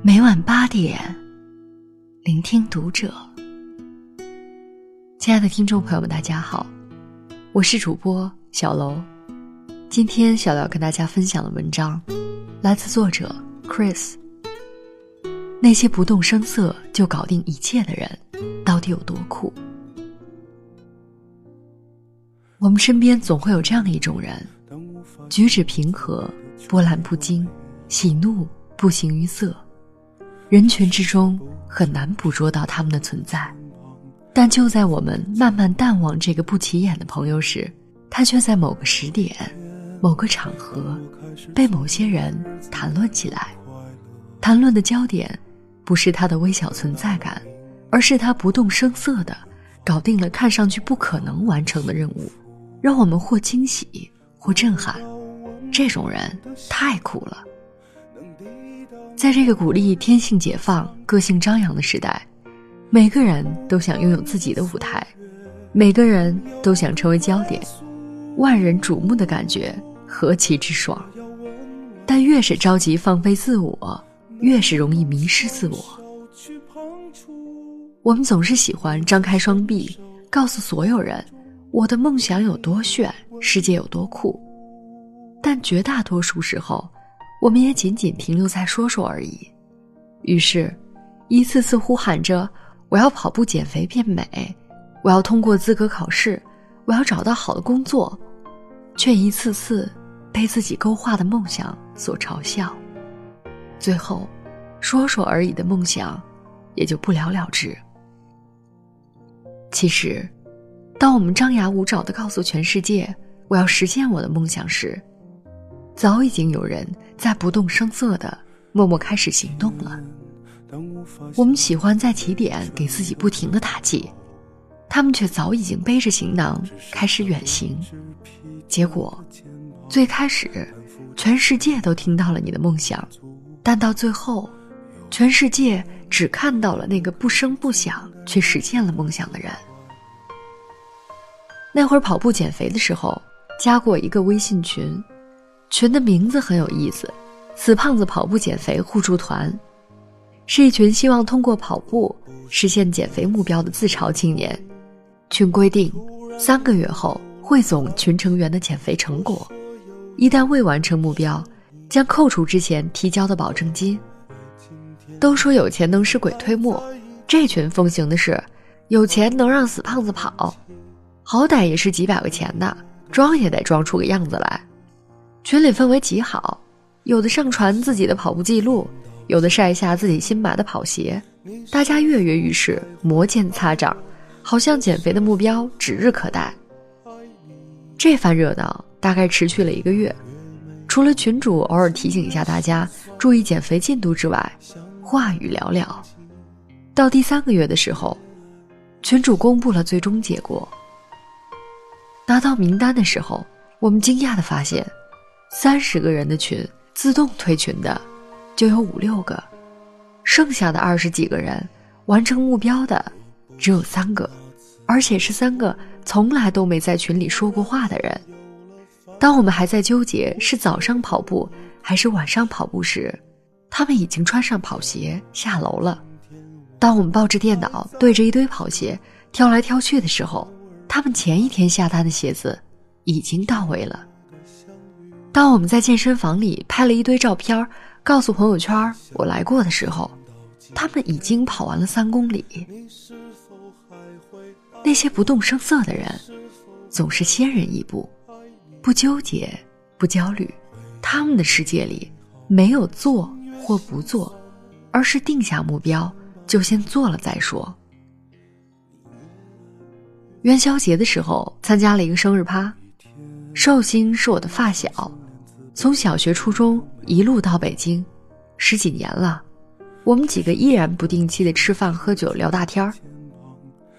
每晚八点，聆听读者。亲爱的听众朋友们，大家好，我是主播小楼。今天小楼跟大家分享的文章，来自作者 Chris。那些不动声色就搞定一切的人，到底有多酷？我们身边总会有这样的一种人，举止平和，波澜不惊，喜怒不形于色。人群之中很难捕捉到他们的存在，但就在我们慢慢淡忘这个不起眼的朋友时，他却在某个时点、某个场合，被某些人谈论起来。谈论的焦点，不是他的微小存在感，而是他不动声色的搞定了看上去不可能完成的任务，让我们或惊喜或震撼。这种人太酷了。在这个鼓励天性解放、个性张扬的时代，每个人都想拥有自己的舞台，每个人都想成为焦点，万人瞩目的感觉何其之爽！但越是着急放飞自我，越是容易迷失自我。我们总是喜欢张开双臂，告诉所有人我的梦想有多炫，世界有多酷，但绝大多数时候。我们也仅仅停留在说说而已，于是，一次次呼喊着“我要跑步减肥变美，我要通过资格考试，我要找到好的工作”，却一次次被自己勾画的梦想所嘲笑，最后，说说而已的梦想也就不了了之。其实，当我们张牙舞爪的告诉全世界“我要实现我的梦想”时，早已经有人在不动声色的默默开始行动了。我们喜欢在起点给自己不停的打气，他们却早已经背着行囊开始远行。结果，最开始，全世界都听到了你的梦想，但到最后，全世界只看到了那个不声不响却实现了梦想的人。那会儿跑步减肥的时候，加过一个微信群。群的名字很有意思，“死胖子跑步减肥互助团”，是一群希望通过跑步实现减肥目标的自嘲青年。群规定，三个月后汇总群成员的减肥成果，一旦未完成目标，将扣除之前提交的保证金。都说有钱能使鬼推磨，这群奉行的是有钱能让死胖子跑，好歹也是几百块钱的，装也得装出个样子来。群里氛围极好，有的上传自己的跑步记录，有的晒一下自己新买的跑鞋，大家跃跃欲试，摩肩擦掌，好像减肥的目标指日可待。这番热闹大概持续了一个月，除了群主偶尔提醒一下大家注意减肥进度之外，话语寥寥。到第三个月的时候，群主公布了最终结果。拿到名单的时候，我们惊讶地发现。三十个人的群自动退群的，就有五六个，剩下的二十几个人完成目标的只有三个，而且是三个从来都没在群里说过话的人。当我们还在纠结是早上跑步还是晚上跑步时，他们已经穿上跑鞋下楼了。当我们抱着电脑对着一堆跑鞋挑来挑去的时候，他们前一天下单的鞋子已经到位了。当我们在健身房里拍了一堆照片，告诉朋友圈我来过的时候，他们已经跑完了三公里。那些不动声色的人，总是先人一步，不纠结，不焦虑。他们的世界里没有做或不做，而是定下目标就先做了再说。元宵节的时候参加了一个生日趴，寿星是我的发小。从小学、初中一路到北京，十几年了，我们几个依然不定期的吃饭、喝酒、聊大天儿。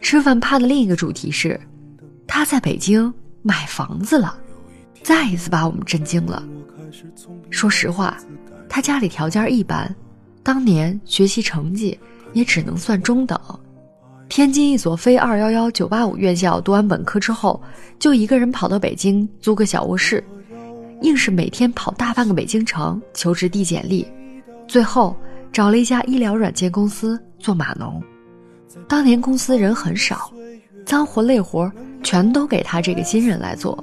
吃饭趴的另一个主题是，他在北京买房子了，再一次把我们震惊了。说实话，他家里条件一般，当年学习成绩也只能算中等。天津一所非二幺幺九八五院校读完本科之后，就一个人跑到北京租个小卧室。硬是每天跑大半个北京城求职递简历，最后找了一家医疗软件公司做码农。当年公司人很少，脏活累活全都给他这个新人来做。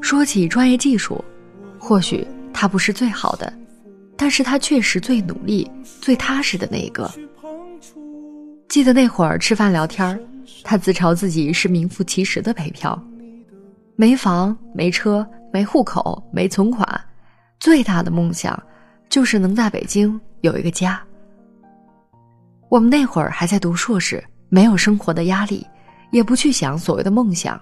说起专业技术，或许他不是最好的，但是他确实最努力、最踏实的那一个。记得那会儿吃饭聊天他自嘲自己是名副其实的北漂，没房、没车、没户口、没存款，最大的梦想就是能在北京有一个家。我们那会儿还在读硕士，没有生活的压力，也不去想所谓的梦想，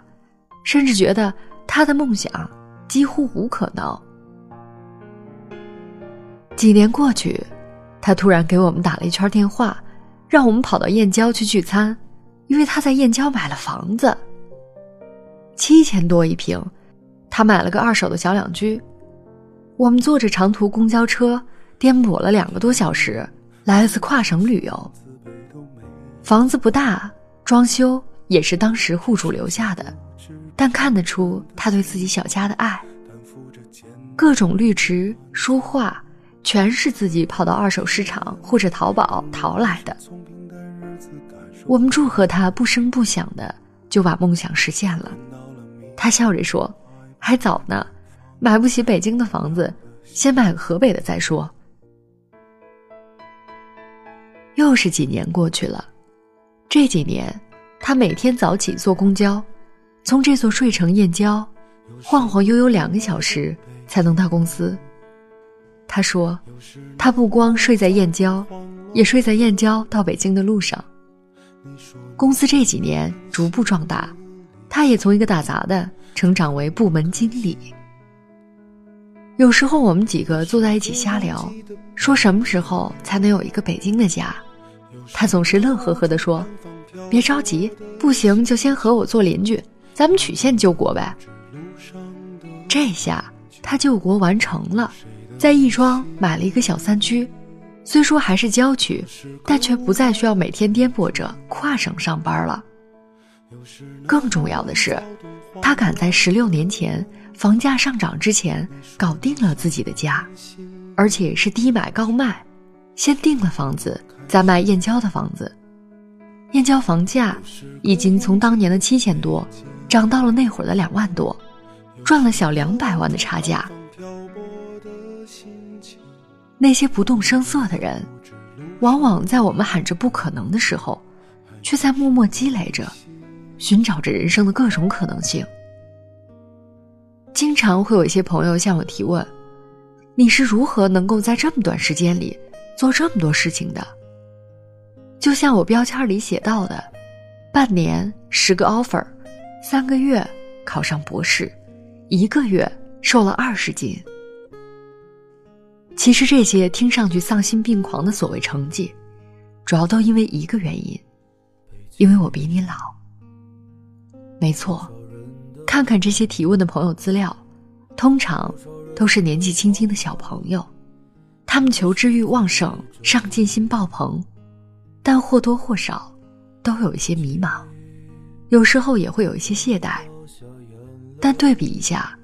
甚至觉得他的梦想几乎无可能。几年过去，他突然给我们打了一圈电话，让我们跑到燕郊去聚餐，因为他在燕郊买了房子，七千多一平，他买了个二手的小两居。我们坐着长途公交车，颠簸了两个多小时。来了次跨省旅游，房子不大，装修也是当时户主留下的，但看得出他对自己小家的爱。各种绿植、书画，全是自己跑到二手市场或者淘宝淘来的。我们祝贺他，不声不响的就把梦想实现了。他笑着说：“还早呢，买不起北京的房子，先买个河北的再说。”又是几年过去了，这几年，他每天早起坐公交，从这座睡城燕郊，晃晃悠悠两个小时才能到公司。他说，他不光睡在燕郊，也睡在燕郊到北京的路上。公司这几年逐步壮大，他也从一个打杂的成长为部门经理。有时候我们几个坐在一起瞎聊，说什么时候才能有一个北京的家？他总是乐呵呵地说：“别着急，不行就先和我做邻居，咱们曲线救国呗。”这下他救国完成了，在亦庄买了一个小三居，虽说还是郊区，但却不再需要每天颠簸着跨省上班了。更重要的是，他赶在十六年前。房价上涨之前，搞定了自己的家，而且是低买高卖，先定了房子，再卖燕郊的房子。燕郊房价已经从当年的七千多，涨到了那会儿的两万多，赚了小两百万的差价。那些不动声色的人，往往在我们喊着不可能的时候，却在默默积累着，寻找着人生的各种可能性。经常会有一些朋友向我提问：“你是如何能够在这么短时间里做这么多事情的？”就像我标签里写到的，半年十个 offer，三个月考上博士，一个月瘦了二十斤。其实这些听上去丧心病狂的所谓成绩，主要都因为一个原因，因为我比你老。没错。看看这些提问的朋友资料，通常都是年纪轻轻的小朋友，他们求知欲旺盛，上进心爆棚，但或多或少都有一些迷茫，有时候也会有一些懈怠。但对比一下，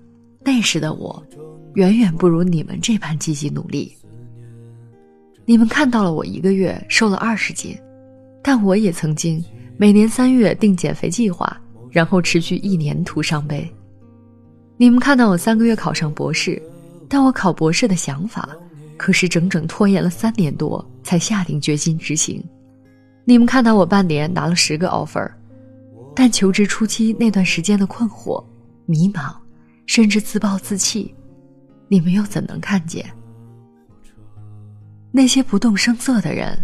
那时的我，远远不如你们这般积极努力。你们看到了我一个月瘦了二十斤，但我也曾经每年三月定减肥计划。然后持续一年徒伤悲。你们看到我三个月考上博士，但我考博士的想法，可是整整拖延了三年多才下定决心执行。你们看到我半年拿了十个 offer，但求职初期那段时间的困惑、迷茫，甚至自暴自弃，你们又怎能看见？那些不动声色的人，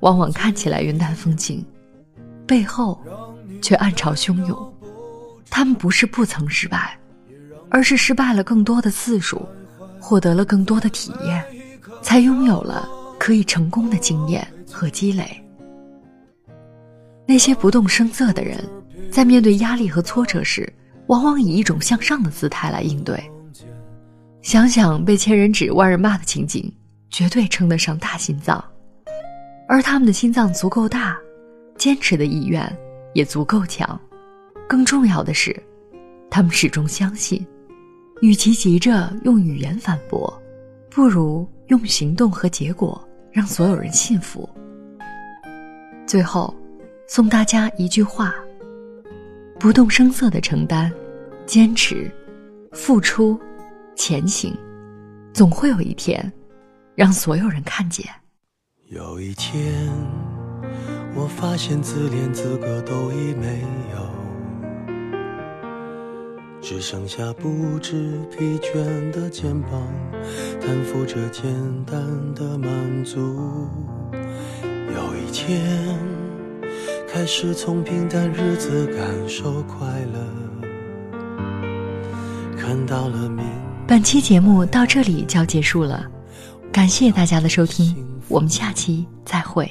往往看起来云淡风轻，背后。却暗潮汹涌，他们不是不曾失败，而是失败了更多的次数，获得了更多的体验，才拥有了可以成功的经验和积累。那些不动声色的人，在面对压力和挫折时，往往以一种向上的姿态来应对。想想被千人指、万人骂的情景，绝对称得上大心脏。而他们的心脏足够大，坚持的意愿。也足够强，更重要的是，他们始终相信，与其急着用语言反驳，不如用行动和结果让所有人信服。最后，送大家一句话：不动声色的承担、坚持、付出、前行，总会有一天，让所有人看见。有一天，我发现自怜资格都已没有，只剩下不知疲倦的肩膀，担负着简单的满足。有一天，开始从平淡日子感受快乐，看到了明。本期节目到这里就要结束了，感谢大家的收听，我们下期再会。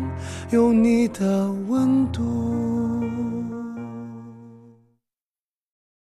有你的温度。